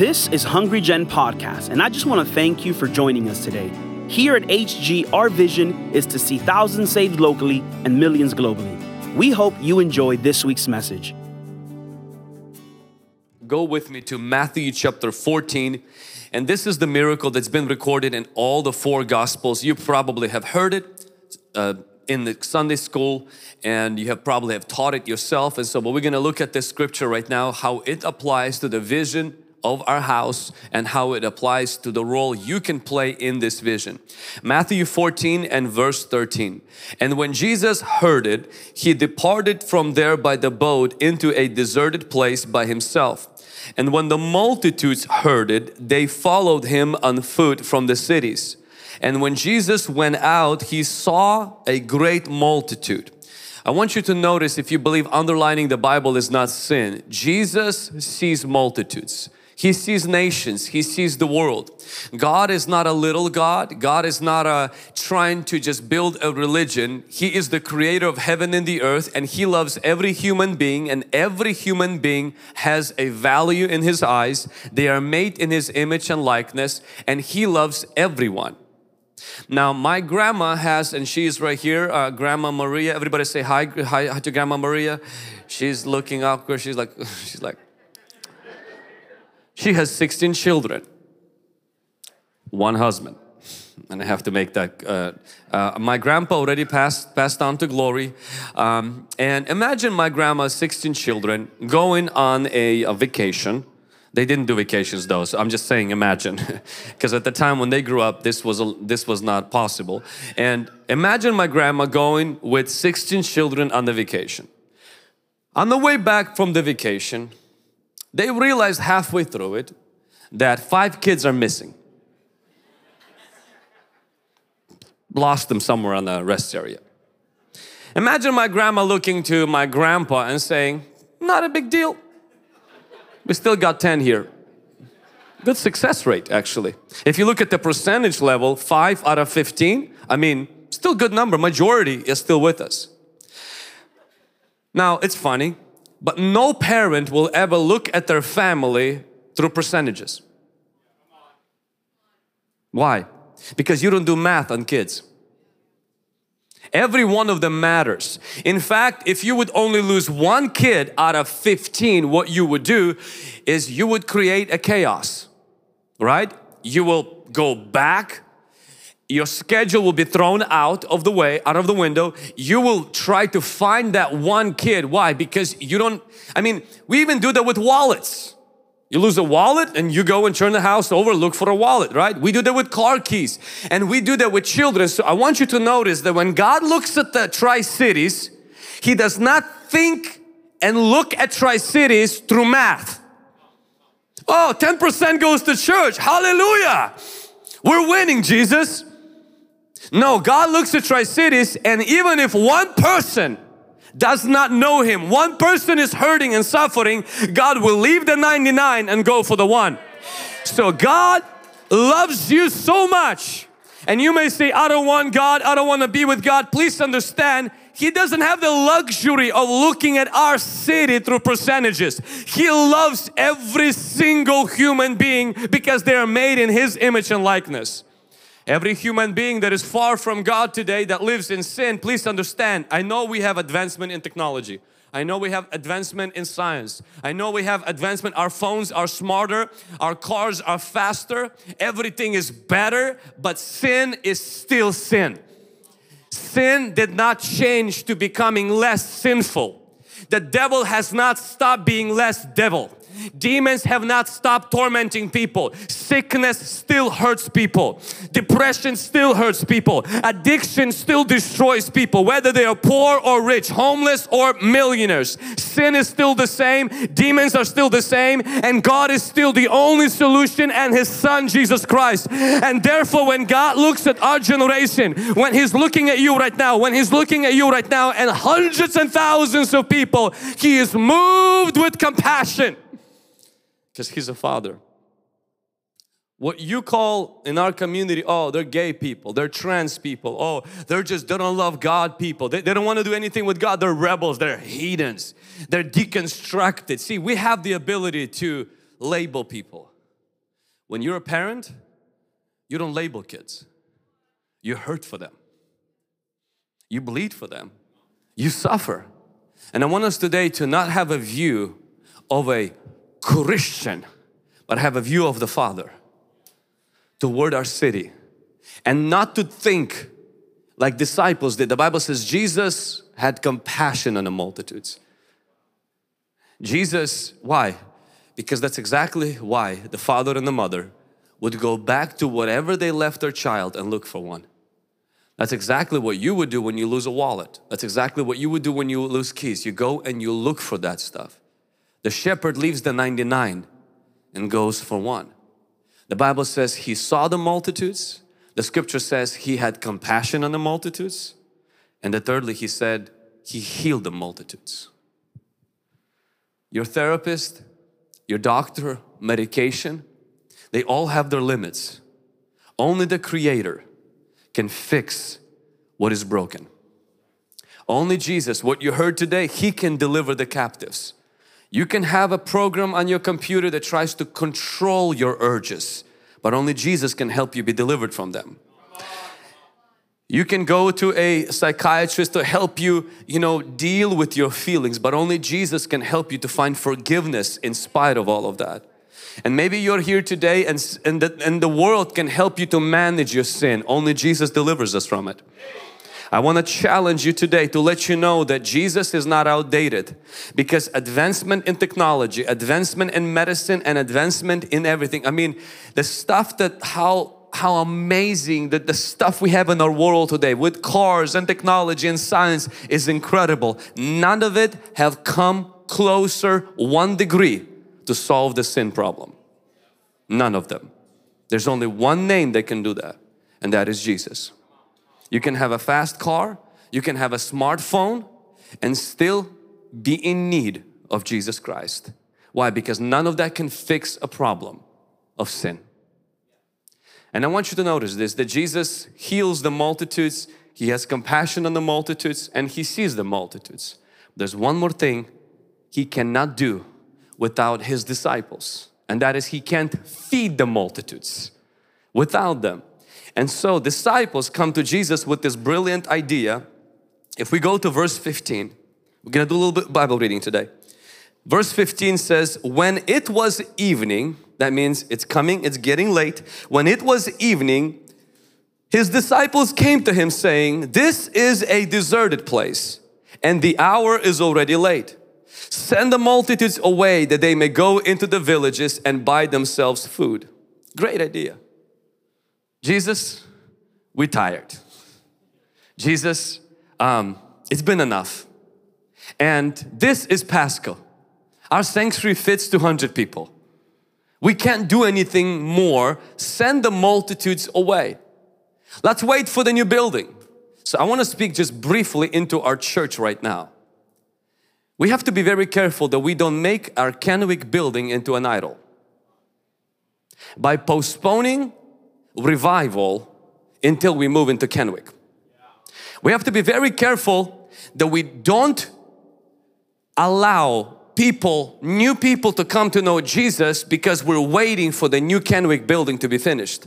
This is Hungry Gen Podcast, and I just want to thank you for joining us today. Here at HG, our vision is to see thousands saved locally and millions globally. We hope you enjoy this week's message. Go with me to Matthew chapter 14. And this is the miracle that's been recorded in all the four gospels. You probably have heard it uh, in the Sunday school and you have probably have taught it yourself. And so, but we're going to look at this scripture right now, how it applies to the vision of our house and how it applies to the role you can play in this vision. Matthew 14 and verse 13. And when Jesus heard it, he departed from there by the boat into a deserted place by himself. And when the multitudes heard it, they followed him on foot from the cities. And when Jesus went out, he saw a great multitude. I want you to notice if you believe underlining the Bible is not sin, Jesus sees multitudes. He sees nations. He sees the world. God is not a little God. God is not a trying to just build a religion. He is the creator of heaven and the earth and He loves every human being and every human being has a value in His eyes. They are made in His image and likeness and He loves everyone. Now my grandma has, and she's right here, uh, Grandma Maria. Everybody say hi, hi to Grandma Maria. She's looking awkward. She's like, she's like, she has 16 children, one husband. And I have to make that. Uh, uh, my grandpa already passed passed on to glory, um, and imagine my grandma's 16 children going on a, a vacation. They didn't do vacations though, so I'm just saying imagine. Because at the time when they grew up, this was, a, this was not possible. And imagine my grandma going with 16 children on the vacation. On the way back from the vacation, they realized halfway through it that five kids are missing. Lost them somewhere on the rest area. Imagine my grandma looking to my grandpa and saying, Not a big deal. We still got 10 here. Good success rate, actually. If you look at the percentage level, 5 out of 15, I mean, still good number. Majority is still with us. Now, it's funny but no parent will ever look at their family through percentages. Why? Because you don't do math on kids. Every one of them matters. In fact, if you would only lose one kid out of 15, what you would do is you would create a chaos, right? You will go back your schedule will be thrown out of the way, out of the window. You will try to find that one kid. Why? Because you don't, I mean, we even do that with wallets. You lose a wallet and you go and turn the house over, look for a wallet, right? We do that with car keys and we do that with children. So I want you to notice that when God looks at the Tri Cities, He does not think and look at Tri Cities through math. Oh, 10% goes to church. Hallelujah. We're winning, Jesus. No, God looks at Tri-Cities and even if one person does not know Him, one person is hurting and suffering, God will leave the 99 and go for the one. So God loves you so much. And you may say, I don't want God, I don't want to be with God. Please understand, He doesn't have the luxury of looking at our city through percentages. He loves every single human being because they are made in His image and likeness. Every human being that is far from God today that lives in sin, please understand, I know we have advancement in technology. I know we have advancement in science. I know we have advancement. Our phones are smarter. Our cars are faster. Everything is better, but sin is still sin. Sin did not change to becoming less sinful. The devil has not stopped being less devil. Demons have not stopped tormenting people. Sickness still hurts people. Depression still hurts people. Addiction still destroys people, whether they are poor or rich, homeless or millionaires. Sin is still the same. Demons are still the same. And God is still the only solution and His Son, Jesus Christ. And therefore, when God looks at our generation, when He's looking at you right now, when He's looking at you right now, and hundreds and thousands of people, He is moved with compassion He's a Father. What you call in our community, oh, they're gay people, they're trans people, oh, they're just, they don't love God people, they, they don't want to do anything with God, they're rebels, they're heathens, they're deconstructed. See, we have the ability to label people. When you're a parent, you don't label kids. You hurt for them. You bleed for them. You suffer. And I want us today to not have a view of a Christian, but have a view of the Father toward our city. And not to think like disciples did. The Bible says Jesus had compassion on the multitudes. Jesus, why? Because that's exactly why the father and the mother would go back to whatever they left their child and look for one. That's exactly what you would do when you lose a wallet. That's exactly what you would do when you lose keys. You go and you look for that stuff. The shepherd leaves the 99 and goes for one. The Bible says he saw the multitudes. The scripture says he had compassion on the multitudes. And the thirdly, he said he healed the multitudes. Your therapist, your doctor, medication, they all have their limits. Only the Creator can fix what is broken. Only Jesus, what you heard today, He can deliver the captives. You can have a program on your computer that tries to control your urges, but only Jesus can help you be delivered from them. You can go to a psychiatrist to help you, you know, deal with your feelings, but only Jesus can help you to find forgiveness in spite of all of that. And maybe you're here today and, and, the, and the world can help you to manage your sin. Only Jesus delivers us from it. I want to challenge you today to let you know that Jesus is not outdated because advancement in technology, advancement in medicine and advancement in everything. I mean, the stuff that how how amazing that the stuff we have in our world today with cars and technology and science is incredible. None of it have come closer one degree to solve the sin problem. None of them. There's only one name that can do that and that is Jesus. You can have a fast car, you can have a smartphone and still be in need of Jesus Christ. Why? Because none of that can fix a problem of sin. And I want you to notice this, that Jesus heals the multitudes, He has compassion on the multitudes and He sees the multitudes. There's one more thing He cannot do without His disciples and that is He can't feed the multitudes without them. And so disciples come to Jesus with this brilliant idea. If we go to verse 15, we're gonna do a little bit Bible reading today. Verse 15 says, when it was evening, that means it's coming, it's getting late. When it was evening, his disciples came to him saying, this is a deserted place and the hour is already late. Send the multitudes away that they may go into the villages and buy themselves food. Great idea. Jesus, we're tired. Jesus, um, it's been enough. And this is Pasco. Our sanctuary fits 200 people. We can't do anything more. Send the multitudes away. Let's wait for the new building. So I want to speak just briefly into our church right now. We have to be very careful that we don't make our Kennewick building into an idol. By postponing revival until we move into Kennewick. We have to be very careful that we don't allow people, new people to come to know Jesus because we're waiting for the new Kennewick building to be finished.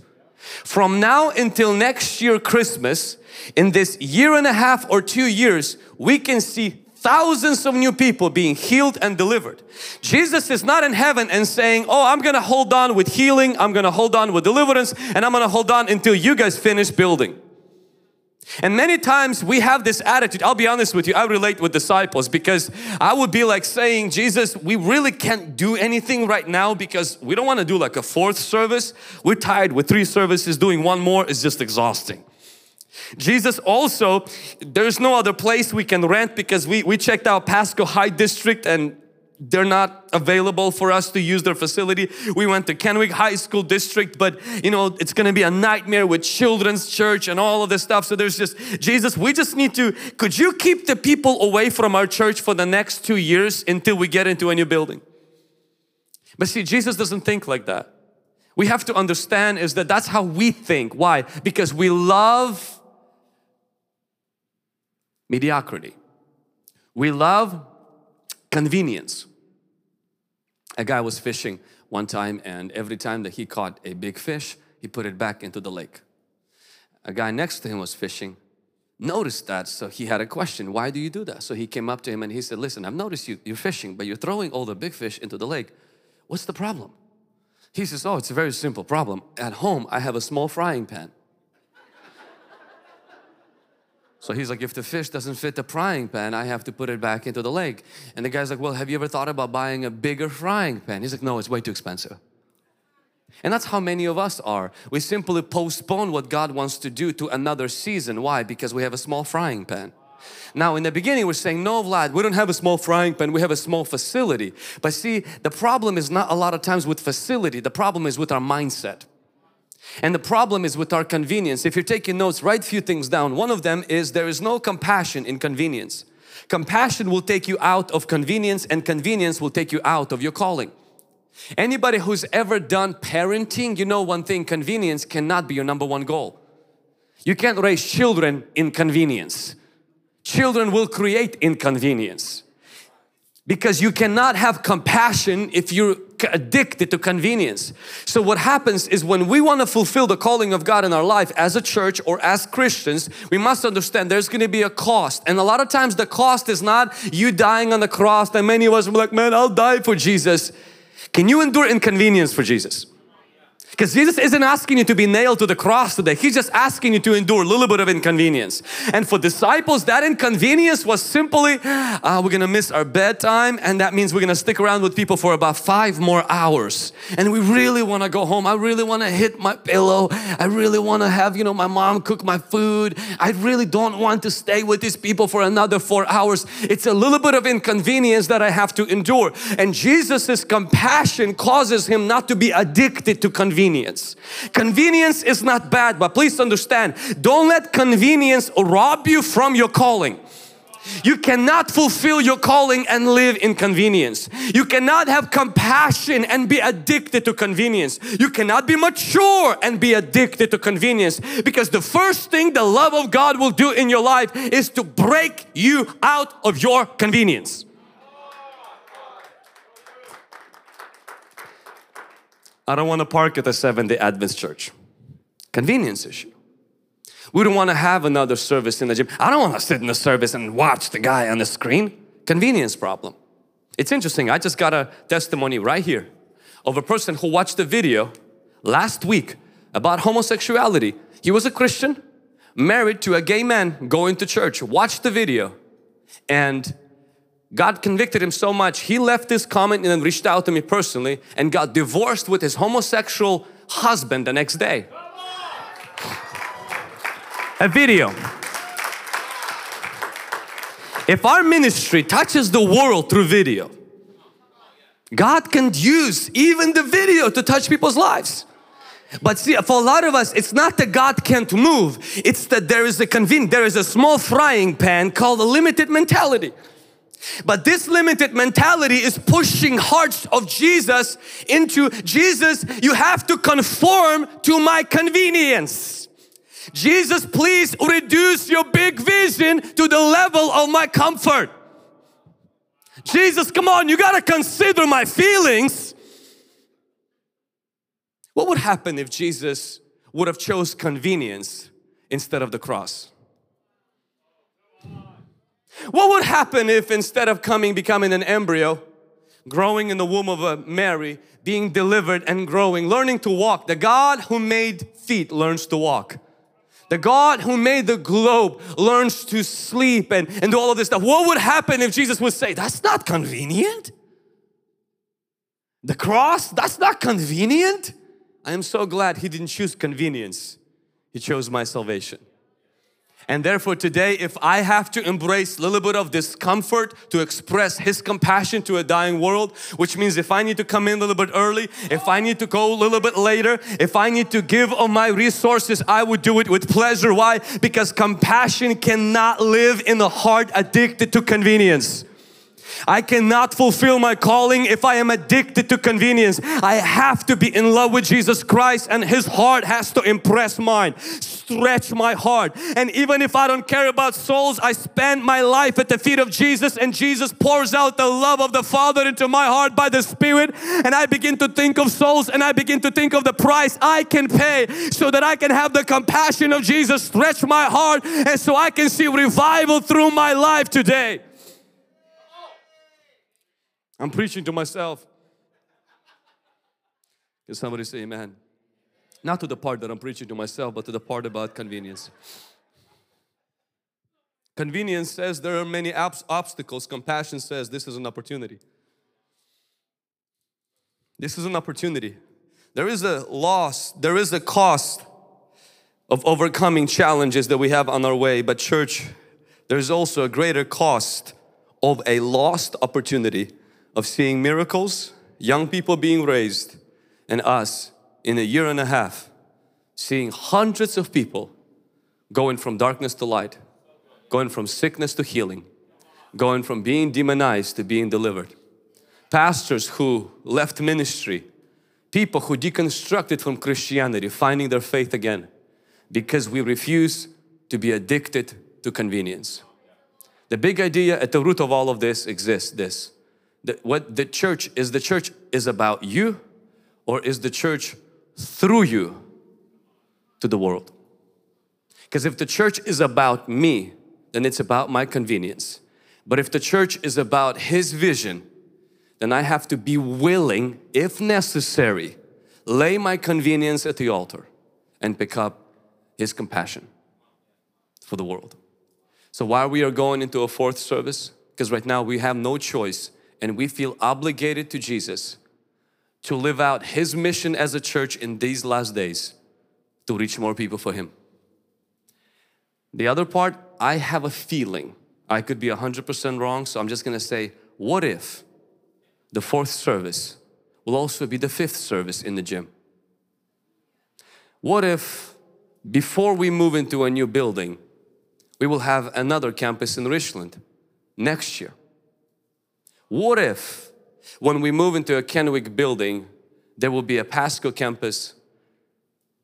From now until next year Christmas, in this year and a half or two years, we can see thousands of new people being healed and delivered. Jesus is not in heaven and saying, oh, I'm gonna hold on with healing, I'm gonna hold on with deliverance, and I'm gonna hold on until you guys finish building. And many times we have this attitude, I'll be honest with you, I relate with disciples because I would be like saying, Jesus, we really can't do anything right now because we don't want to do like a fourth service. We're tired with three services, doing one more is just exhausting. Jesus also, there's no other place we can rent because we, we checked out Pasco High District and they're not available for us to use their facility. We went to Kennewick High School District, but you know, it's gonna be a nightmare with children's church and all of this stuff. So there's just, Jesus, we just need to, could you keep the people away from our church for the next two years until we get into a new building? But see, Jesus doesn't think like that. We have to understand is that that's how we think. Why? Because we love mediocrity. We love convenience. A guy was fishing one time, and every time that he caught a big fish, he put it back into the lake. A guy next to him was fishing, noticed that, so he had a question why do you do that? So he came up to him and he said, Listen, I've noticed you, you're fishing, but you're throwing all the big fish into the lake. What's the problem? He says, Oh, it's a very simple problem. At home, I have a small frying pan. So he's like, if the fish doesn't fit the frying pan, I have to put it back into the lake. And the guy's like, well, have you ever thought about buying a bigger frying pan? He's like, no, it's way too expensive. And that's how many of us are. We simply postpone what God wants to do to another season. Why? Because we have a small frying pan. Now, in the beginning, we're saying, no, Vlad, we don't have a small frying pan, we have a small facility. But see, the problem is not a lot of times with facility, the problem is with our mindset. And the problem is with our convenience. If you're taking notes, write a few things down. One of them is there is no compassion in convenience. Compassion will take you out of convenience and convenience will take you out of your calling. Anybody who's ever done parenting, you know one thing, convenience cannot be your number one goal. You can't raise children in convenience. Children will create inconvenience because you cannot have compassion if you're addicted to convenience. So what happens is when we want to fulfill the calling of God in our life as a church or as Christians, we must understand there's going to be a cost. And a lot of times the cost is not you dying on the cross and many of us are like, man, I'll die for Jesus. Can you endure inconvenience for Jesus? Because Jesus isn't asking you to be nailed to the cross today. He's just asking you to endure a little bit of inconvenience. And for disciples, that inconvenience was simply, uh, we're gonna miss our bedtime and that means we're gonna stick around with people for about five more hours. And we really wanna go home. I really wanna hit my pillow. I really wanna have, you know, my mom cook my food. I really don't want to stay with these people for another four hours. It's a little bit of inconvenience that I have to endure. And Jesus's compassion causes Him not to be addicted to convenience convenience. Convenience is not bad, but please understand, don't let convenience rob you from your calling. You cannot fulfill your calling and live in convenience. You cannot have compassion and be addicted to convenience. You cannot be mature and be addicted to convenience because the first thing the love of God will do in your life is to break you out of your convenience. I don't want to park at the Seventh day Adventist church. Convenience issue. We don't want to have another service in the gym. I don't want to sit in the service and watch the guy on the screen. Convenience problem. It's interesting. I just got a testimony right here of a person who watched a video last week about homosexuality. He was a Christian, married to a gay man, going to church, watched the video, and God convicted him so much, he left this comment and then reached out to me personally and got divorced with his homosexual husband the next day. A video. If our ministry touches the world through video, God can use even the video to touch people's lives. But see, for a lot of us, it's not that God can't move. It's that there is a conven there is a small frying pan called a limited mentality. But this limited mentality is pushing hearts of Jesus into Jesus, you have to conform to my convenience. Jesus, please reduce your big vision to the level of my comfort. Jesus, come on, you gotta consider my feelings. What would happen if Jesus would have chose convenience instead of the cross? What would happen if instead of coming, becoming an embryo, growing in the womb of a Mary, being delivered and growing, learning to walk, the God who made feet learns to walk. The God who made the globe learns to sleep and, and do all of this stuff. What would happen if Jesus would say, that's not convenient? The cross, that's not convenient. I am so glad He didn't choose convenience. He chose my salvation. And therefore today, if I have to embrace a little bit of discomfort to express His compassion to a dying world, which means if I need to come in a little bit early, if I need to go a little bit later, if I need to give of my resources, I would do it with pleasure. Why? Because compassion cannot live in a heart addicted to convenience. I cannot fulfill my calling if I am addicted to convenience. I have to be in love with Jesus Christ and His heart has to impress mine, stretch my heart. And even if I don't care about souls, I spend my life at the feet of Jesus and Jesus pours out the love of the Father into my heart by the Spirit and I begin to think of souls and I begin to think of the price I can pay so that I can have the compassion of Jesus stretch my heart and so I can see revival through my life today. I'm preaching to myself. Can somebody say amen? Not to the part that I'm preaching to myself, but to the part about convenience. Convenience says there are many obstacles. Compassion says this is an opportunity. This is an opportunity. There is a loss, there is a cost of overcoming challenges that we have on our way. But, church, there's also a greater cost of a lost opportunity of seeing miracles, young people being raised, and us in a year and a half seeing hundreds of people going from darkness to light, going from sickness to healing, going from being demonized to being delivered. Pastors who left ministry, people who deconstructed from Christianity, finding their faith again because we refuse to be addicted to convenience. The big idea at the root of all of this exists this that what the church is the church is about you or is the church through you to the world? Because if the church is about me then it's about my convenience. But if the church is about his vision then I have to be willing if necessary lay my convenience at the altar and pick up his compassion for the world. So while we are going into a fourth service because right now we have no choice and we feel obligated to Jesus to live out His mission as a church in these last days to reach more people for Him. The other part, I have a feeling, I could be 100% wrong, so I'm just gonna say, what if the fourth service will also be the fifth service in the gym? What if before we move into a new building, we will have another campus in Richland next year? What if when we move into a Kennewick building, there will be a Pasco campus,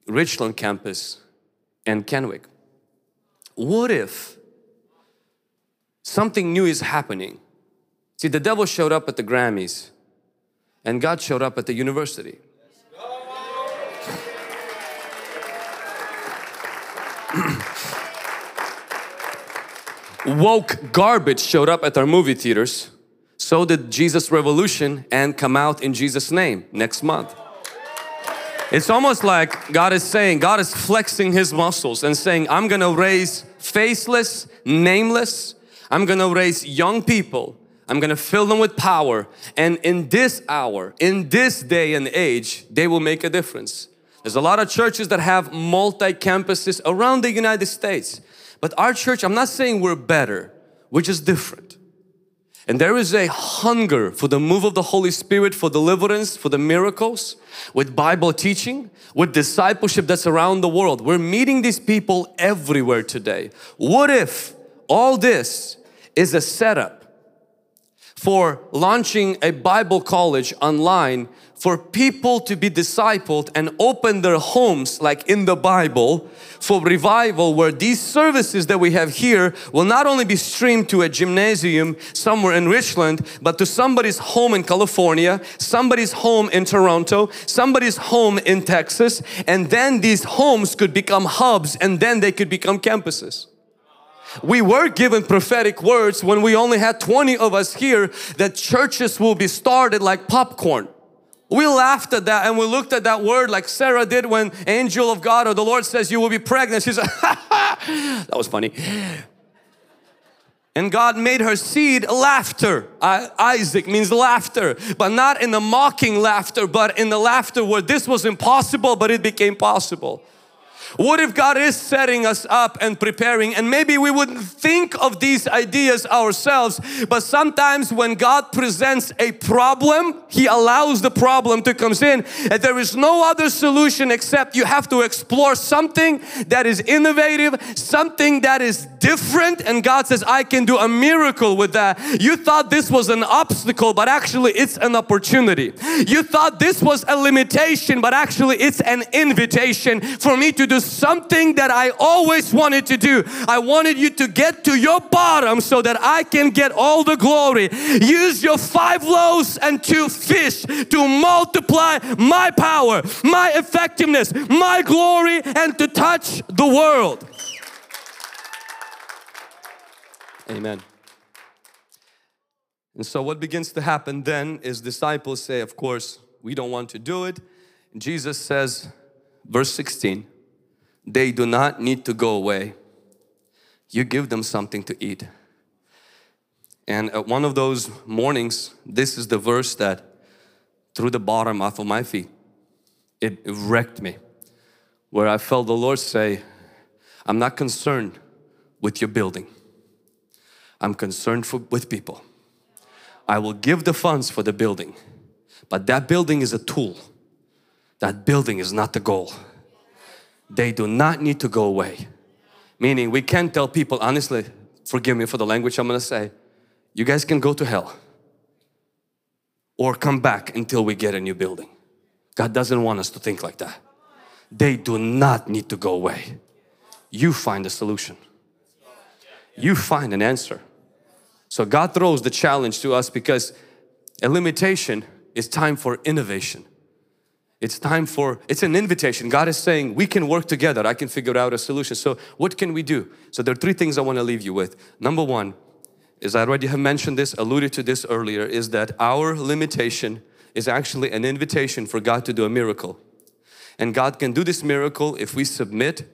Richland campus, and Kennewick? What if something new is happening? See, the devil showed up at the Grammys and God showed up at the university. Woke garbage showed up at our movie theaters so did Jesus Revolution and come out in Jesus name next month. It's almost like God is saying, God is flexing His muscles and saying, I'm gonna raise faceless, nameless, I'm gonna raise young people, I'm gonna fill them with power and in this hour, in this day and age, they will make a difference. There's a lot of churches that have multi-campuses around the United States. But our church, I'm not saying we're better, we're just different. And there is a hunger for the move of the Holy Spirit, for deliverance, for the miracles, with Bible teaching, with discipleship that's around the world. We're meeting these people everywhere today. What if all this is a setup for launching a Bible college online for people to be discipled and open their homes like in the Bible for revival where these services that we have here will not only be streamed to a gymnasium somewhere in Richland but to somebody's home in California, somebody's home in Toronto, somebody's home in Texas and then these homes could become hubs and then they could become campuses. We were given prophetic words when we only had 20 of us here that churches will be started like popcorn. We laughed at that and we looked at that word like Sarah did when angel of God or the Lord says you will be pregnant. She said, that was funny. And God made her seed laughter. Isaac means laughter, but not in the mocking laughter, but in the laughter where this was impossible, but it became possible. What if God is setting us up and preparing and maybe we wouldn't think of these ideas ourselves but sometimes when God presents a problem He allows the problem to come in and there is no other solution except you have to explore something that is innovative something that is different and God says I can do a miracle with that. You thought this was an obstacle but actually it's an opportunity. You thought this was a limitation but actually it's an invitation for me to do something that I always wanted to do. I wanted you to get to your bottom so that I can get all the glory. Use your five loaves and two fish to multiply my power, my effectiveness, my glory and to touch the world. Amen. And so what begins to happen then is disciples say, of course, we don't want to do it. Jesus says, verse 16, they do not need to go away. You give them something to eat. And at one of those mornings, this is the verse that threw the bottom off of my feet. It wrecked me. Where I felt the Lord say, I'm not concerned with your building. I'm concerned for, with people. I will give the funds for the building, but that building is a tool. That building is not the goal. They do not need to go away. Meaning we can't tell people, honestly, forgive me for the language I'm gonna say, you guys can go to hell or come back until we get a new building. God doesn't want us to think like that. They do not need to go away. You find a solution. You find an answer. So God throws the challenge to us because a limitation is time for innovation. It's time for, it's an invitation. God is saying we can work together. I can figure out a solution. So what can we do? So there are three things I want to leave you with. Number one is I already have mentioned this, alluded to this earlier, is that our limitation is actually an invitation for God to do a miracle. And God can do this miracle if we submit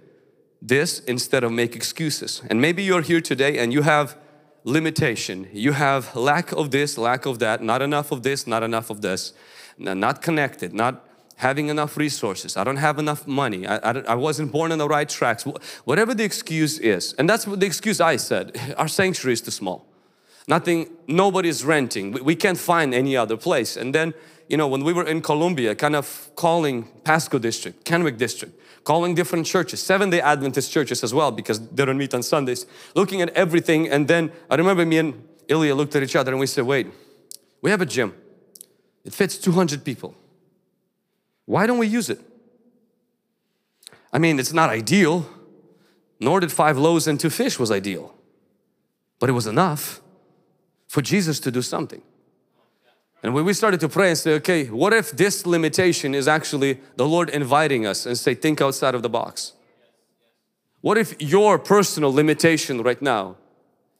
this instead of make excuses. And maybe you're here today and you have limitation. You have lack of this, lack of that, not enough of this, not enough of this, not connected, not having enough resources. I don't have enough money. I, I, I, wasn't born on the right tracks. Whatever the excuse is. And that's what the excuse I said. Our sanctuary is too small. Nothing, nobody's renting. We, we can't find any other place. And then, you know, when we were in Columbia, kind of calling Pasco district, Kennewick district, calling different churches, Seven-day Adventist churches as well because they don't meet on Sundays, looking at everything and then I remember me and Ilya looked at each other and we said, wait, we have a gym. It fits 200 people. Why don't we use it? I mean, it's not ideal, nor did five loaves and two fish was ideal, but it was enough for Jesus to do something. And when we started to pray and say, okay, what if this limitation is actually the Lord inviting us and say, think outside of the box? What if your personal limitation right now,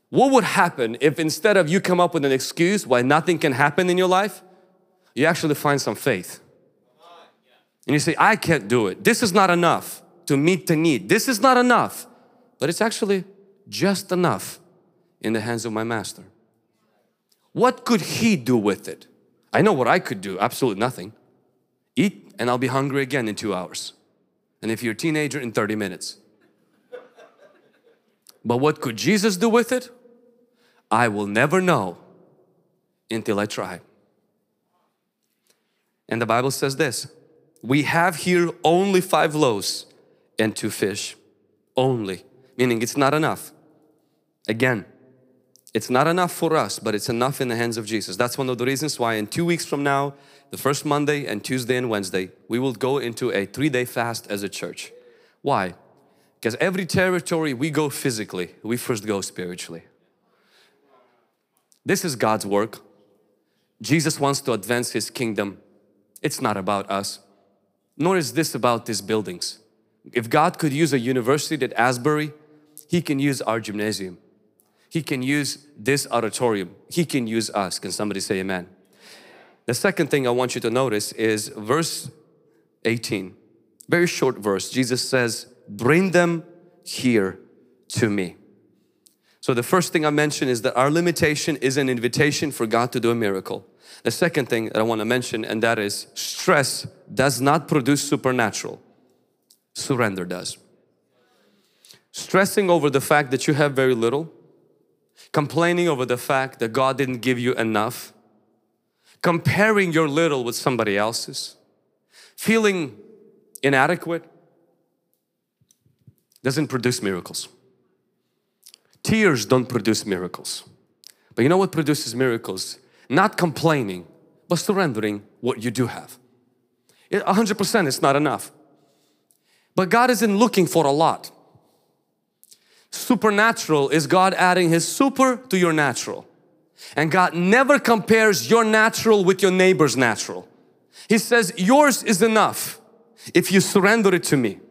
what would happen if instead of you come up with an excuse why nothing can happen in your life, you actually find some faith? And you say, I can't do it. This is not enough to meet the need. This is not enough, but it's actually just enough in the hands of my master. What could he do with it? I know what I could do, absolutely nothing. Eat and I'll be hungry again in two hours. And if you're a teenager, in 30 minutes. But what could Jesus do with it? I will never know until I try. And the Bible says this we have here only five loaves and two fish. Only, meaning it's not enough. Again, it's not enough for us, but it's enough in the hands of Jesus. That's one of the reasons why in two weeks from now, the first Monday and Tuesday and Wednesday, we will go into a three-day fast as a church. Why? Because every territory we go physically, we first go spiritually. This is God's work. Jesus wants to advance His kingdom. It's not about us, nor is this about these buildings. If God could use a university at Asbury, He can use our gymnasium. He can use this auditorium. He can use us. Can somebody say amen? The second thing I want you to notice is verse 18. Very short verse. Jesus says, bring them here to me. So the first thing I mentioned is that our limitation is an invitation for God to do a miracle. The second thing that I want to mention and that is stress does not produce supernatural. Surrender does. stressing over the fact that you have very little, complaining over the fact that God didn't give you enough, comparing your little with somebody else's, feeling inadequate, doesn't produce miracles. Tears don't produce miracles. But you know what produces miracles? Not complaining, but surrendering what you do have. 100% is not enough. But God isn't looking for a lot. Supernatural is God adding His super to your natural. And God never compares your natural with your neighbor's natural. He says, Yours is enough if you surrender it to me.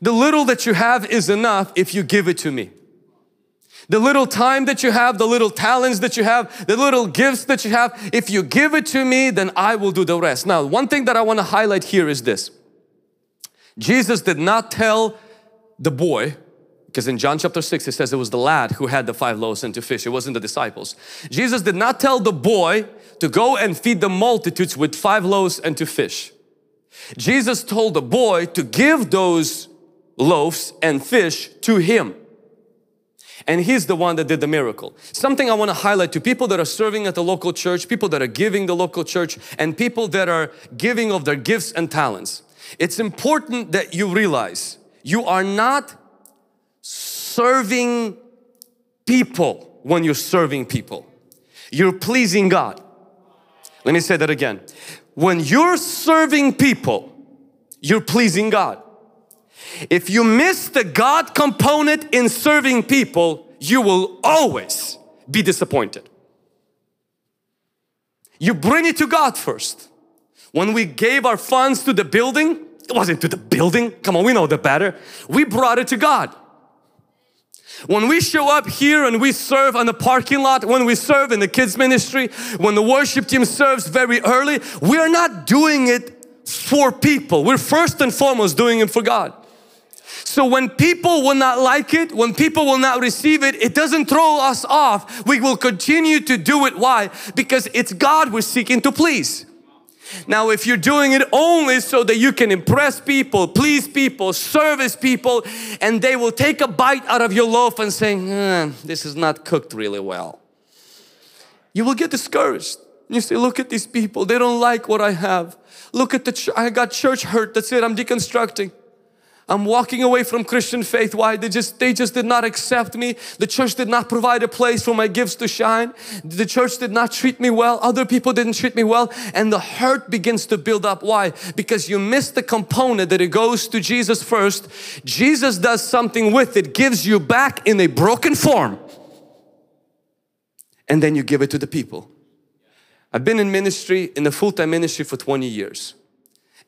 The little that you have is enough if you give it to me. The little time that you have, the little talents that you have, the little gifts that you have, if you give it to me, then I will do the rest. Now, one thing that I want to highlight here is this. Jesus did not tell the boy, because in John chapter 6 it says it was the lad who had the five loaves and two fish, it wasn't the disciples. Jesus did not tell the boy to go and feed the multitudes with five loaves and two fish. Jesus told the boy to give those loaves and fish to him. And he's the one that did the miracle. Something I want to highlight to people that are serving at the local church, people that are giving the local church, and people that are giving of their gifts and talents. It's important that you realize you are not serving people when you're serving people. You're pleasing God. Let me say that again. When you're serving people, you're pleasing God. If you miss the God component in serving people, you will always be disappointed. You bring it to God first. When we gave our funds to the building, it wasn't to the building. Come on, we know the better. We brought it to God. When we show up here and we serve on the parking lot, when we serve in the kids ministry, when the worship team serves very early, we are not doing it for people. We're first and foremost doing it for God. So when people will not like it, when people will not receive it, it doesn't throw us off. We will continue to do it. Why? Because it's God we're seeking to please. Now, if you're doing it only so that you can impress people, please people, service people, and they will take a bite out of your loaf and say, mm, This is not cooked really well, you will get discouraged. You say, Look at these people, they don't like what I have. Look at the, ch- I got church hurt, that's it, I'm deconstructing. I'm walking away from Christian faith. Why? They just they just did not accept me. The church did not provide a place for my gifts to shine. The church did not treat me well. Other people didn't treat me well. And the hurt begins to build up. Why? Because you miss the component that it goes to Jesus first. Jesus does something with it, gives you back in a broken form. And then you give it to the people. I've been in ministry, in the full-time ministry for 20 years.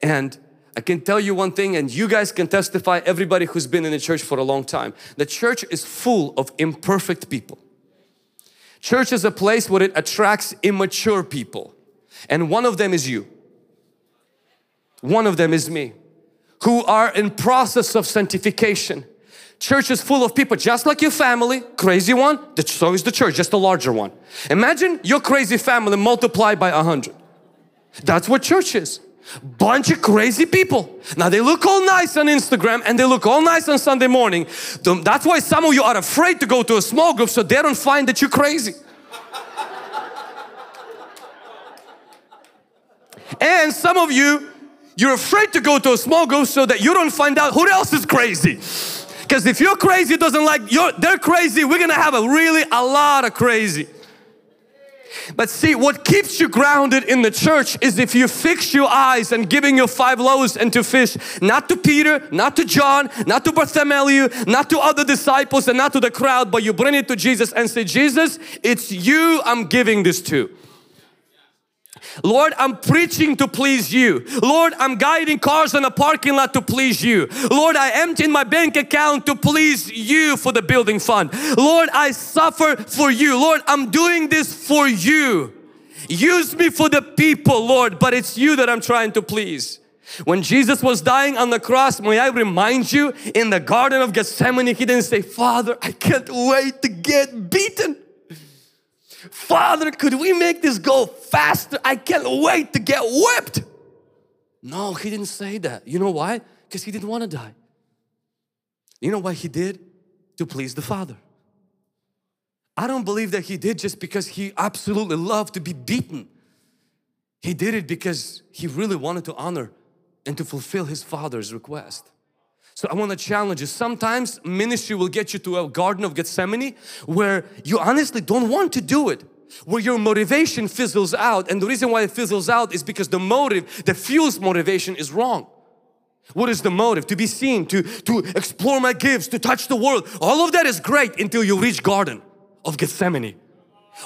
And I can tell you one thing and you guys can testify, everybody who's been in the church for a long time. The church is full of imperfect people. Church is a place where it attracts immature people. And one of them is you. One of them is me. Who are in process of sanctification. Church is full of people just like your family, crazy one, so is the church, just a larger one. Imagine your crazy family multiplied by a hundred. That's what church is bunch of crazy people. Now they look all nice on Instagram and they look all nice on Sunday morning. That's why some of you are afraid to go to a small group so they don't find that you're crazy. and some of you, you're afraid to go to a small group so that you don't find out who else is crazy. Because if you're crazy, doesn't like you're, they're crazy, we're gonna have a really a lot of crazy. But see, what keeps you grounded in the church is if you fix your eyes and giving your five loaves and two fish, not to Peter, not to John, not to Bartholomew, not to other disciples and not to the crowd, but you bring it to Jesus and say, Jesus, it's you I'm giving this to. Lord, I'm preaching to please you. Lord, I'm guiding cars in a parking lot to please you. Lord, I empty my bank account to please you for the building fund. Lord, I suffer for you. Lord, I'm doing this for you. Use me for the people, Lord, but it's you that I'm trying to please. When Jesus was dying on the cross, may I remind you, in the Garden of Gethsemane, He didn't say, Father, I can't wait to get beaten. Father, could we make this go faster? I can't wait to get whipped. No, he didn't say that. You know why? Because he didn't want to die. You know why He did? To please the Father. I don't believe that He did just because He absolutely loved to be beaten. He did it because He really wanted to honor and to fulfill His Father's request. So I want to challenge you. Sometimes ministry will get you to a Garden of Gethsemane where you honestly don't want to do it. Where your motivation fizzles out and the reason why it fizzles out is because the motive that fuels motivation is wrong. What is the motive? To be seen, to, to explore my gifts, to touch the world. All of that is great until you reach Garden of Gethsemane.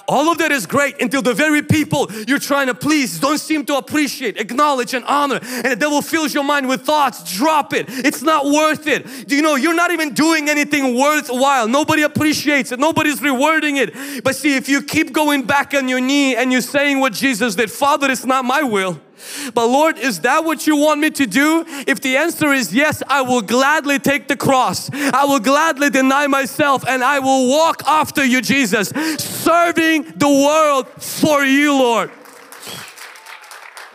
All of that is great until the very people you're trying to please don't seem to appreciate, acknowledge and honor and the devil fills your mind with thoughts, drop it. It's not worth it. Do you know you're not even doing anything worthwhile. Nobody appreciates it. Nobody's rewarding it. But see if you keep going back on your knee and you're saying what Jesus did, Father it's not my will. But Lord, is that what you want me to do? If the answer is yes, I will gladly take the cross. I will gladly deny myself and I will walk after you, Jesus, serving the world for you, Lord.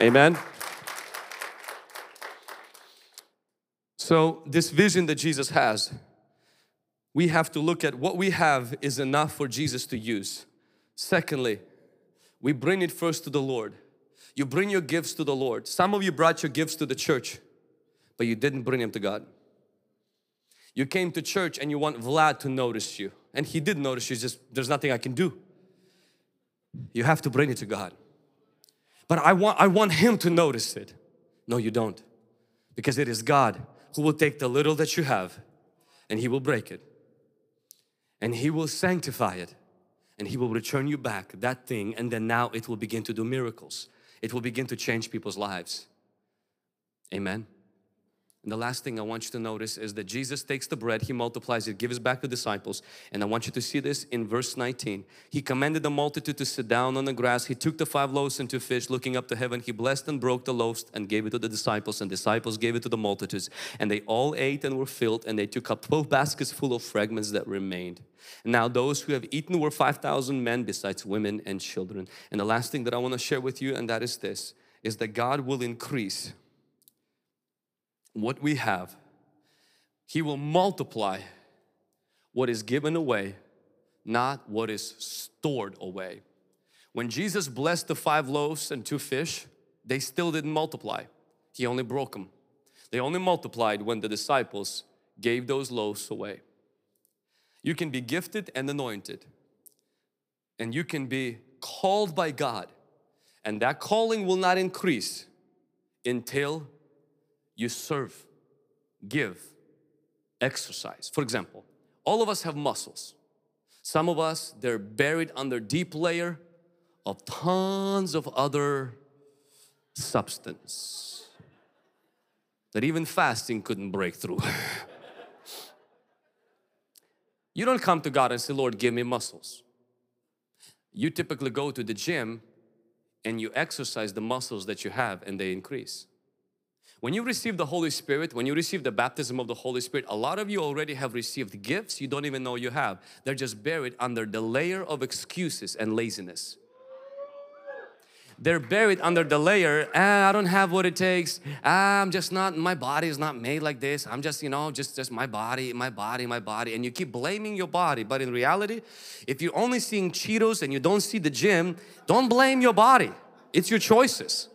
Amen. So, this vision that Jesus has, we have to look at what we have is enough for Jesus to use. Secondly, we bring it first to the Lord. You bring your gifts to the Lord. Some of you brought your gifts to the church, but you didn't bring them to God. You came to church and you want Vlad to notice you. And he did notice you, just there's nothing I can do. You have to bring it to God. But I want, I want him to notice it. No, you don't. Because it is God who will take the little that you have and He will break it. And He will sanctify it. And He will return you back that thing and then now it will begin to do miracles it will begin to change people's lives. Amen. And the last thing I want you to notice is that Jesus takes the bread, He multiplies it, gives it back to the disciples. And I want you to see this in verse 19. He commanded the multitude to sit down on the grass. He took the five loaves and two fish, looking up to heaven. He blessed and broke the loaves and gave it to the disciples. And disciples gave it to the multitudes. And they all ate and were filled. And they took up 12 baskets full of fragments that remained. Now those who have eaten were 5,000 men besides women and children. And the last thing that I want to share with you and that is this, is that God will increase what we have. He will multiply what is given away, not what is stored away. When Jesus blessed the five loaves and two fish, they still didn't multiply. He only broke them. They only multiplied when the disciples gave those loaves away. You can be gifted and anointed, and you can be called by God, and that calling will not increase until you serve, give, exercise. For example, all of us have muscles. Some of us, they're buried under deep layer of tons of other substance that even fasting couldn't break through. You don't come to God and say, Lord, give me muscles. You typically go to the gym and you exercise the muscles that you have and they increase. When you receive the Holy Spirit, when you receive the baptism of the Holy Spirit, a lot of you already have received gifts you don't even know you have. They're just buried under the layer of excuses and laziness. They're buried under the layer ah, I don't have what it takes. Ah, I'm just not my body is not made like this. I'm just you know just just my body my body my body. And you keep blaming your body. But in reality if you're only seeing Cheetos and you don't see the gym don't blame your body. It's your choices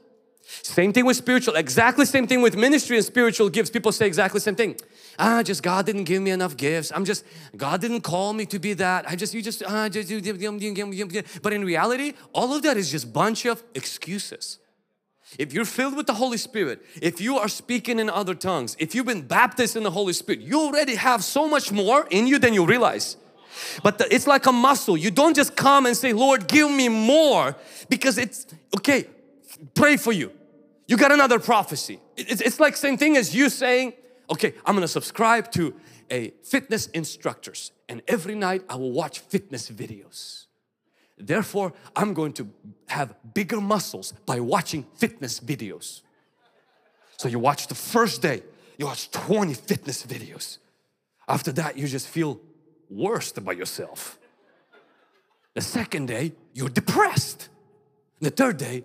same thing with spiritual exactly same thing with ministry and spiritual gifts people say exactly same thing ah, just God didn't give me enough gifts. I'm just, God didn't call me to be that. I just, you just, ah, just, but in reality, all of that is just bunch of excuses. If you're filled with the Holy Spirit, if you are speaking in other tongues, if you've been baptized in the Holy Spirit, you already have so much more in you than you realize. But the, it's like a muscle. You don't just come and say, Lord, give me more because it's, okay, pray for you. You got another prophecy. It's, like same thing as you saying, okay, I'm gonna subscribe to a fitness instructors and every night I will watch fitness videos. Therefore, I'm going to have bigger muscles by watching fitness videos. So you watch the first day, you watch 20 fitness videos. After that, you just feel worse about yourself. The second day, you're depressed. The third day,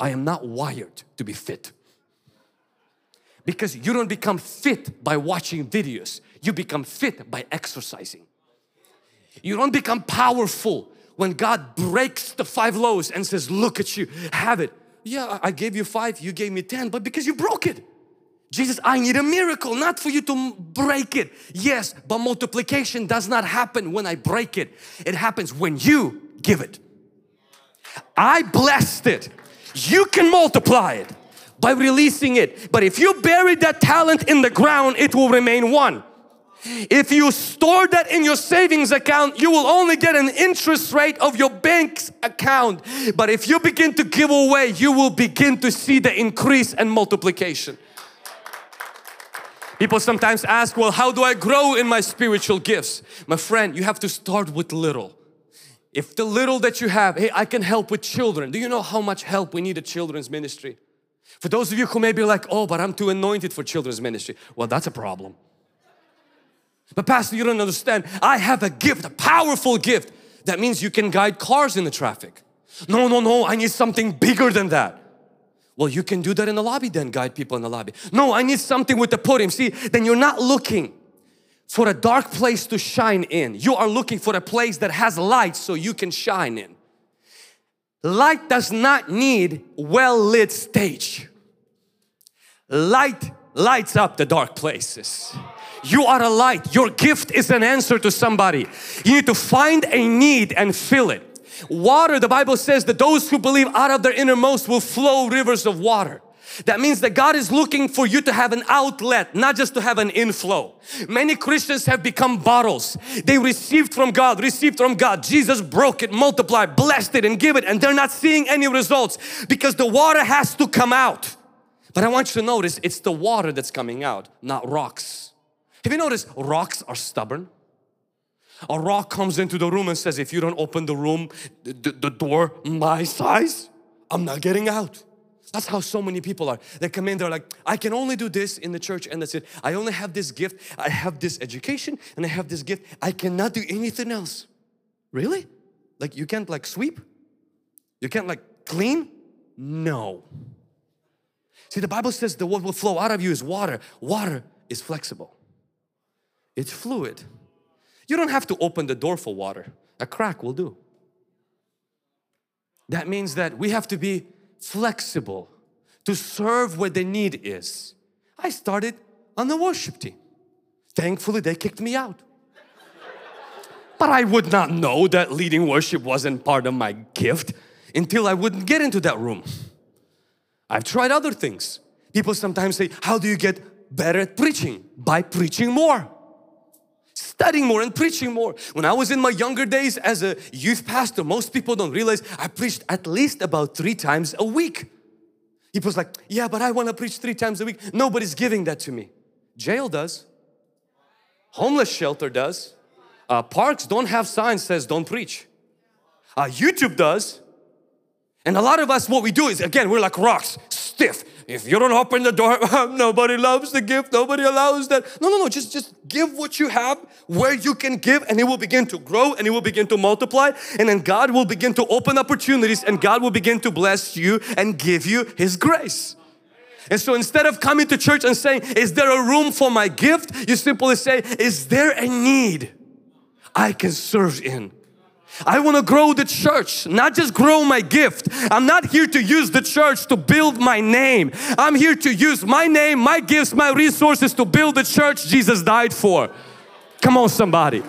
I am not wired to be fit. Because you don't become fit by watching videos. You become fit by exercising. You don't become powerful when God breaks the five loaves and says, look at you, have it. Yeah, I gave you five, you gave me 10, but because you broke it. Jesus, I need a miracle, not for you to break it. Yes, but multiplication does not happen when I break it. It happens when you give it. I blessed it. You can multiply it by releasing it. But if you bury that talent in the ground, it will remain one. If you store that in your savings account, you will only get an interest rate of your bank's account. But if you begin to give away, you will begin to see the increase and multiplication. People sometimes ask, well, how do I grow in my spiritual gifts? My friend, you have to start with little. If the little that you have, hey, I can help with children. Do you know how much help we need a children's ministry? For those of you who may be like, oh, but I'm too anointed for children's ministry. Well, that's a problem. But Pastor, you don't understand. I have a gift, a powerful gift. That means you can guide cars in the traffic. No, no, no, I need something bigger than that. Well, you can do that in the lobby then, guide people in the lobby. No, I need something with the podium. See, then you're not looking for a dark place to shine in. You are looking for a place that has light so you can shine in. Light does not need well lit stage. Light lights up the dark places. You are a light. Your gift is an answer to somebody. You need to find a need and fill it. Water, the Bible says that those who believe out of their innermost will flow rivers of water. That means that God is looking for you to have an outlet, not just to have an inflow. Many Christians have become bottles. They received from God, received from God. Jesus broke it, multiplied, blessed it and give it and they're not seeing any results because the water has to come out. But I want you to notice it's the water that's coming out, not rocks. Have you noticed rocks are stubborn? A rock comes into the room and says, if you don't open the room, the, the door my size, I'm not getting out. That's how so many people are. They come in, they're like, I can only do this in the church and that's it. I only have this gift, I have this education and I have this gift. I cannot do anything else. Really? Like you can't like sweep? You can't like clean? No. See, the Bible says the what will flow out of you is water. Water is flexible. It's fluid. You don't have to open the door for water. A crack will do. That means that we have to be flexible to serve where the need is. I started on the worship team. Thankfully, they kicked me out. But I would not know that leading worship wasn't part of my gift until I wouldn't get into that room. I've tried other things. People sometimes say, How do you get better at preaching? By preaching more studying more and preaching more. When I was in my younger days as a youth pastor, most people don't realize I preached at least about three times a week. People's like, yeah, but I want to preach three times a week. Nobody's giving that to me. Jail does. Homeless shelter does. Uh, parks don't have signs says don't preach. Uh, YouTube does. And a lot of us, what we do is, again, we're like rocks, stiff. If you don't open the door, um, nobody loves the gift, nobody allows that. No, no, no, just, just give what you have where you can give and it will begin to grow and it will begin to multiply. And then God will begin to open opportunities and God will begin to bless you and give you His grace. And so instead of coming to church and saying, is there a room for my gift? You simply say, is there a need I can serve in? I want to grow the church, not just grow my gift. I'm not here to use the church to build my name. I'm here to use my name, my gifts, my resources to build the church Jesus died for. Come on, somebody.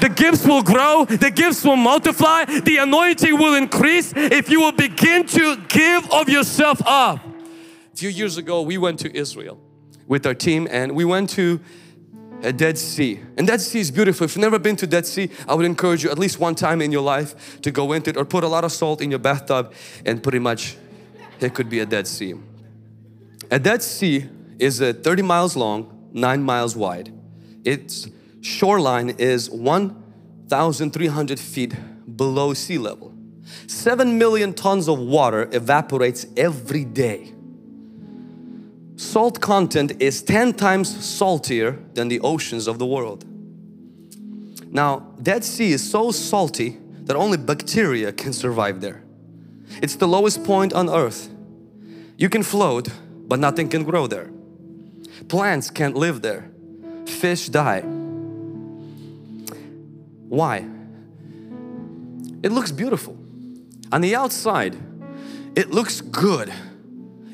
The gifts will grow, the gifts will multiply, the anointing will increase if you will begin to give of yourself up. A few years ago, we went to Israel with our team and we went to a Dead Sea. And Dead Sea is beautiful. If you've never been to Dead Sea, I would encourage you at least one time in your life to go into it or put a lot of salt in your bathtub and pretty much it could be a Dead Sea. A Dead Sea is a 30 miles long, 9 miles wide. Its shoreline is 1,300 feet below sea level. 7 million tons of water evaporates every day salt content is 10 times saltier than the oceans of the world. Now, Dead Sea is so salty that only bacteria can survive there. It's the lowest point on earth. You can float, but nothing can grow there. Plants can't live there. Fish die. Why? It looks beautiful. On the outside, it looks good.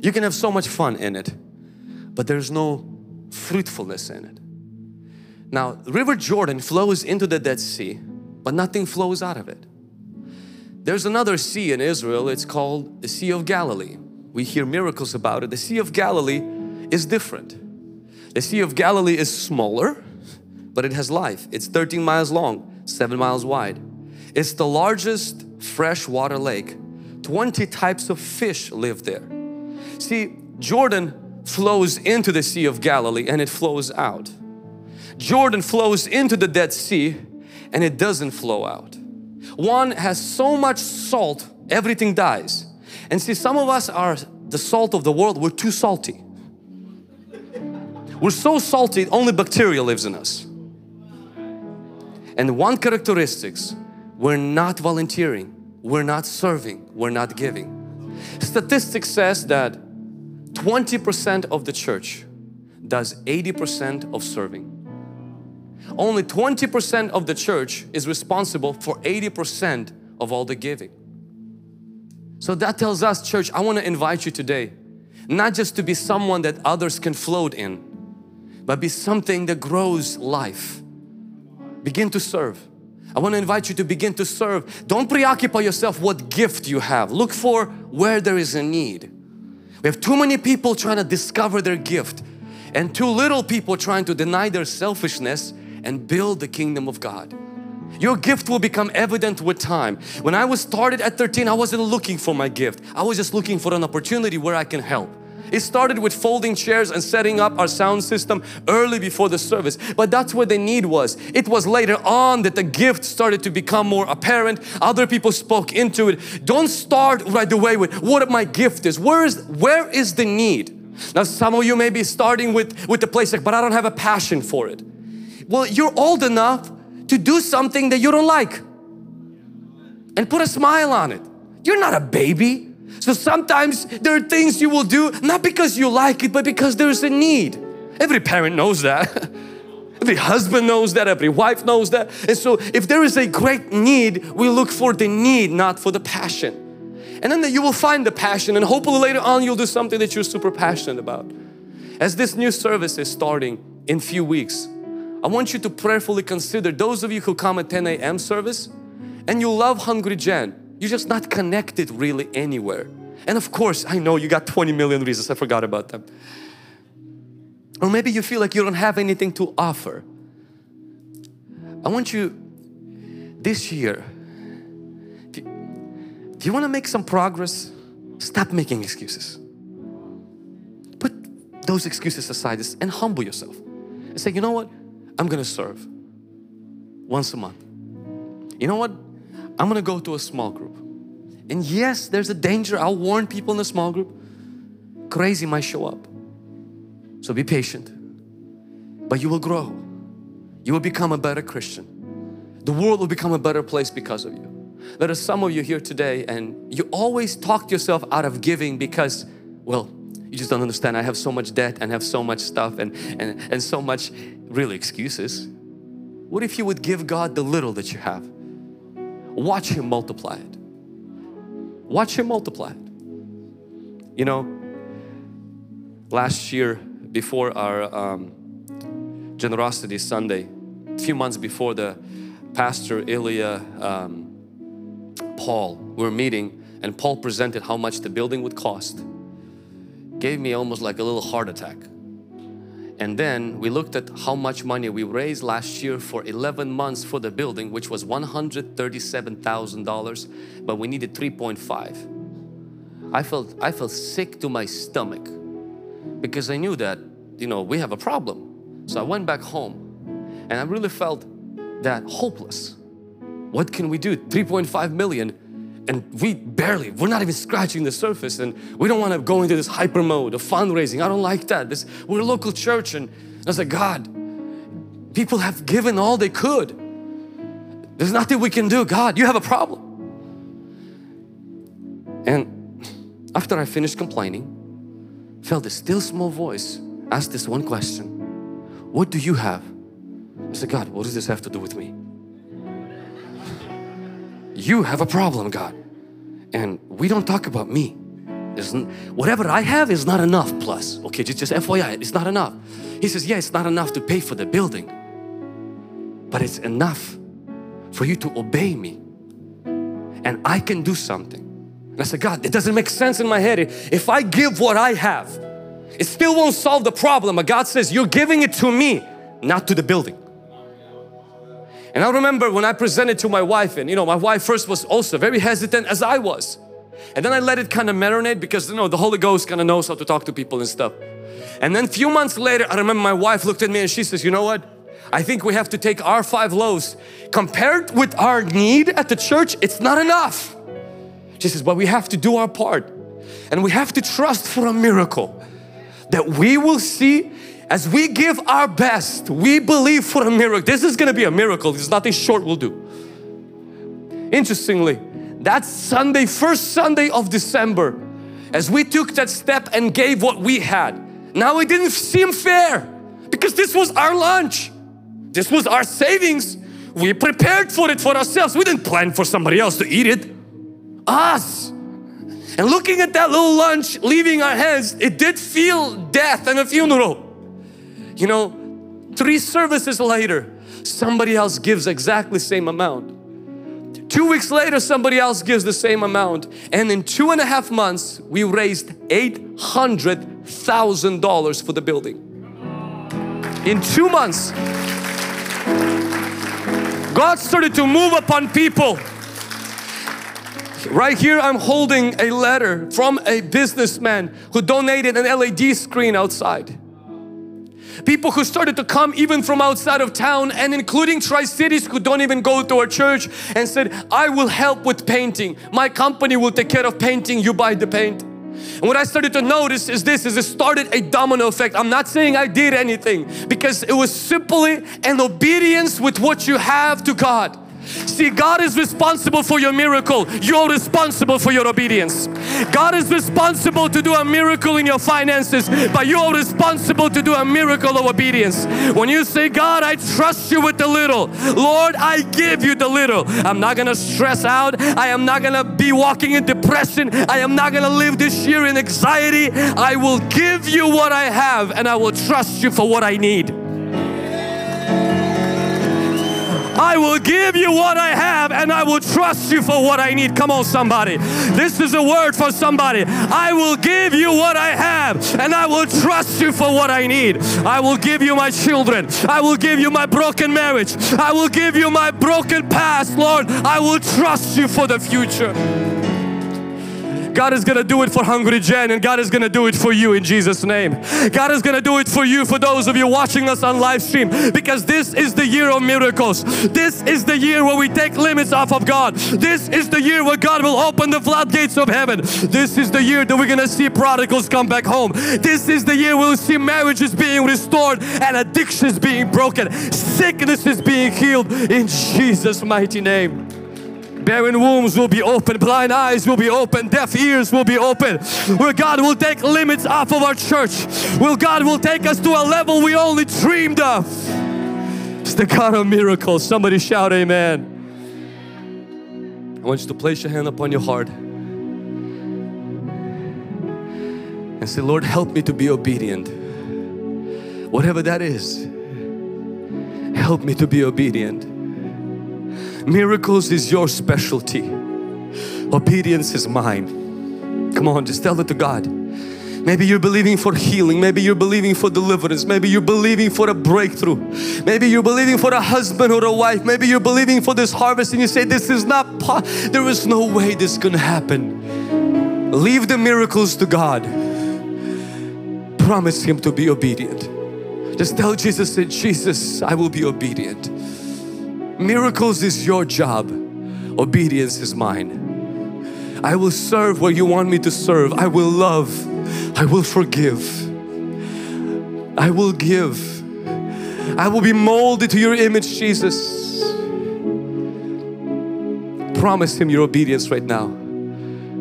You can have so much fun in it, but there's no fruitfulness in it. Now, River Jordan flows into the Dead Sea, but nothing flows out of it. There's another sea in Israel, it's called the Sea of Galilee. We hear miracles about it. The Sea of Galilee is different. The Sea of Galilee is smaller, but it has life. It's 13 miles long, 7 miles wide. It's the largest freshwater lake. 20 types of fish live there. See, Jordan flows into the Sea of Galilee and it flows out. Jordan flows into the Dead Sea and it doesn't flow out. One has so much salt, everything dies. And see, some of us are the salt of the world, we're too salty. We're so salty, only bacteria lives in us. And one characteristics, we're not volunteering, we're not serving, we're not giving. Statistics says that 20% of the church does 80% of serving. Only 20% of the church is responsible for 80% of all the giving. So that tells us, church, I want to invite you today, not just to be someone that others can float in, but be something that grows life. Begin to serve. I want to invite you to begin to serve. Don't preoccupy yourself what gift you have. Look for where there is a need. We have too many people trying to discover their gift and too little people trying to deny their selfishness and build the kingdom of God. Your gift will become evident with time. When I was started at 13, I wasn't looking for my gift. I was just looking for an opportunity where I can help. It started with folding chairs and setting up our sound system early before the service. But that's where the need was. It was later on that the gift started to become more apparent. Other people spoke into it. Don't start right away with what my gift is. Where is, where is the need? Now some of you may be starting with, with the place like, but I don't have a passion for it. Well, you're old enough to do something that you don't like and put a smile on it. You're not a baby. So sometimes there are things you will do not because you like it, but because there's a need. Every parent knows that. Every husband knows that, every wife knows that. And so if there is a great need, we look for the need, not for the passion. And then you will find the passion and hopefully later on you'll do something that you're super passionate about. As this new service is starting in few weeks, I want you to prayerfully consider those of you who come at 10 a.m. service and you love Hungry Gen, you're just not connected really anywhere. And of course, I know you got 20 million reasons, I forgot about them. Or maybe you feel like you don't have anything to offer. I want you this year, do you, if you want to make some progress, stop making excuses. Put those excuses aside and humble yourself and say, you know what? I'm gonna serve once a month. You know what? I'm gonna go to a small group. And yes, there's a danger. I'll warn people in the small group. Crazy might show up. So be patient. But you will grow. You will become a better Christian. The world will become a better place because of you. There are some of you here today and you always talk yourself out of giving because, well, you just don't understand. I have so much debt and have so much stuff and, and, and so much really excuses. What if you would give God the little that you have? Watch Him multiply it. Watch Him multiply it. You know, last year before our um, Generosity Sunday, a few months before the Pastor Ilya um, Paul were meeting and Paul presented how much the building would cost. Gave me almost like a little heart attack and then we looked at how much money we raised last year for 11 months for the building, which was $137,000, but we needed 3.5. I felt, I felt sick to my stomach because I knew that, you know, we have a problem. So I went back home and I really felt that hopeless. What can we do? 3.5 million and we barely, we're not even scratching the surface and we don't want to go into this hyper mode of fundraising. I don't like that. This, we're a local church and I was like, God, people have given all they could. There's nothing we can do. God, you have a problem. And after I finished complaining, felt a still small voice asked this one question What do you have? I said, God, what does this have to do with me? You have a problem, God. And we don't talk about me. Isn't whatever I have is not enough plus. Okay, just, just FYI, it's not enough. He says, Yeah, it's not enough to pay for the building, but it's enough for you to obey me. And I can do something. And I said, God, it doesn't make sense in my head. If I give what I have, it still won't solve the problem. But God says, You're giving it to me, not to the building. And I remember when I presented to my wife, and you know, my wife first was also very hesitant as I was. And then I let it kind of marinate because you know the Holy Ghost kind of knows how to talk to people and stuff. And then a few months later, I remember my wife looked at me and she says, You know what? I think we have to take our five loaves compared with our need at the church, it's not enough. She says, But we have to do our part and we have to trust for a miracle that we will see as we give our best, we believe for a miracle. This is going to be a miracle. There's nothing short will do. Interestingly, that Sunday, first Sunday of December, as we took that step and gave what we had, now it didn't seem fair because this was our lunch. This was our savings. We prepared for it for ourselves. We didn't plan for somebody else to eat it. Us. And looking at that little lunch leaving our hands, it did feel death and a funeral. You know, three services later, somebody else gives exactly same amount. Two weeks later, somebody else gives the same amount. And in two and a half months, we raised $800,000 for the building. In two months, God started to move upon people. Right here, I'm holding a letter from a businessman who donated an LED screen outside. People who started to come even from outside of town and including Tri-Cities who don't even go to our church and said, I will help with painting. My company will take care of painting, you buy the paint. And what I started to notice is this, is it started a domino effect. I'm not saying I did anything because it was simply an obedience with what you have to God. See, God is responsible for your miracle. You're responsible for your obedience. God is responsible to do a miracle in your finances, but you're responsible to do a miracle of obedience. When you say, God, I trust you with the little, Lord, I give you the little. I'm not gonna stress out. I am not gonna be walking in depression. I am not gonna live this year in anxiety. I will give you what I have and I will trust you for what I need. I will give you what I have and I will trust you for what I need. Come on, somebody. This is a word for somebody. I will give you what I have and I will trust you for what I need. I will give you my children. I will give you my broken marriage. I will give you my broken past, Lord. I will trust you for the future. God is going to do it for Hungry Gen and God is going to do it for you in Jesus name. God is going to do it for you for those of you watching us on live stream because this is the year of miracles. This is the year where we take limits off of God. This is the year where God will open the floodgates of heaven. This is the year that we're going to see prodigals come back home. This is the year we'll see marriages being restored and addictions being broken. Sickness is being healed in Jesus mighty name. Barren wombs will be open, blind eyes will be open, deaf ears will be open. Where God will take limits off of our church. Where God will take us to a level we only dreamed of. It's the God of miracles. Somebody shout amen. I want you to place your hand upon your heart and say, Lord, help me to be obedient. Whatever that is, help me to be obedient. Miracles is your specialty. Obedience is mine. Come on, just tell it to God. Maybe you're believing for healing. Maybe you're believing for deliverance. Maybe you're believing for a breakthrough. Maybe you're believing for a husband or a wife. Maybe you're believing for this harvest and you say, This is not, po- there is no way this can happen. Leave the miracles to God. Promise Him to be obedient. Just tell Jesus, say, Jesus, I will be obedient. Miracles is your job. Obedience is mine. I will serve where you want me to serve. I will love. I will forgive. I will give. I will be molded to your image, Jesus. Promise Him your obedience right now.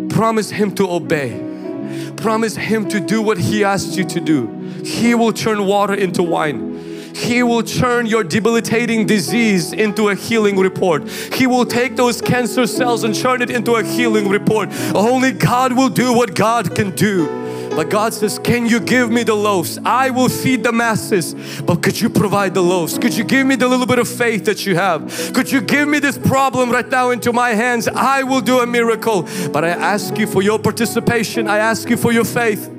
Promise Him to obey. Promise Him to do what He asked you to do. He will turn water into wine. He will turn your debilitating disease into a healing report. He will take those cancer cells and turn it into a healing report. Only God will do what God can do. But God says, Can you give me the loaves? I will feed the masses, but could you provide the loaves? Could you give me the little bit of faith that you have? Could you give me this problem right now into my hands? I will do a miracle. But I ask you for your participation, I ask you for your faith.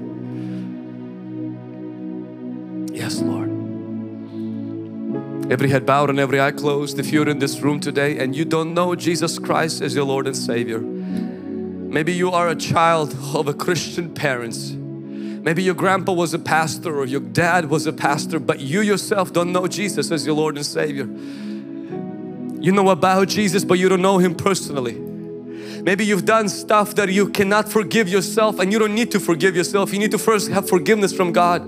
Every head bowed and every eye closed. If you're in this room today and you don't know Jesus Christ as your Lord and Savior, maybe you are a child of a Christian parents Maybe your grandpa was a pastor or your dad was a pastor, but you yourself don't know Jesus as your Lord and Savior. You know about Jesus, but you don't know Him personally. Maybe you've done stuff that you cannot forgive yourself and you don't need to forgive yourself. You need to first have forgiveness from God.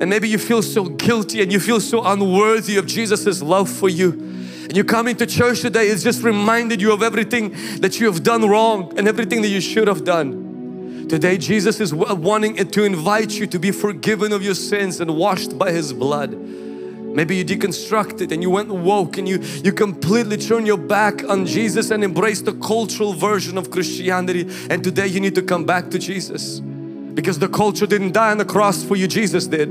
And maybe you feel so guilty and you feel so unworthy of Jesus' love for you. And you coming to church today, it's just reminded you of everything that you have done wrong and everything that you should have done. Today Jesus is wanting to invite you to be forgiven of your sins and washed by His blood. Maybe you deconstructed and you went woke and you, you completely turned your back on Jesus and embraced the cultural version of Christianity and today you need to come back to Jesus because the culture didn't die on the cross for you, Jesus did.